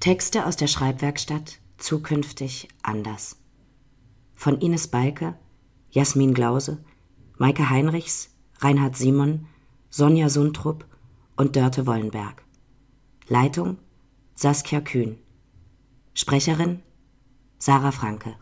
Texte aus der Schreibwerkstatt Zukünftig anders. Von Ines Balke, Jasmin Glause, Maike Heinrichs, Reinhard Simon, Sonja Sundrup und Dörte Wollenberg. Leitung Saskia Kühn. Sprecherin Sarah Franke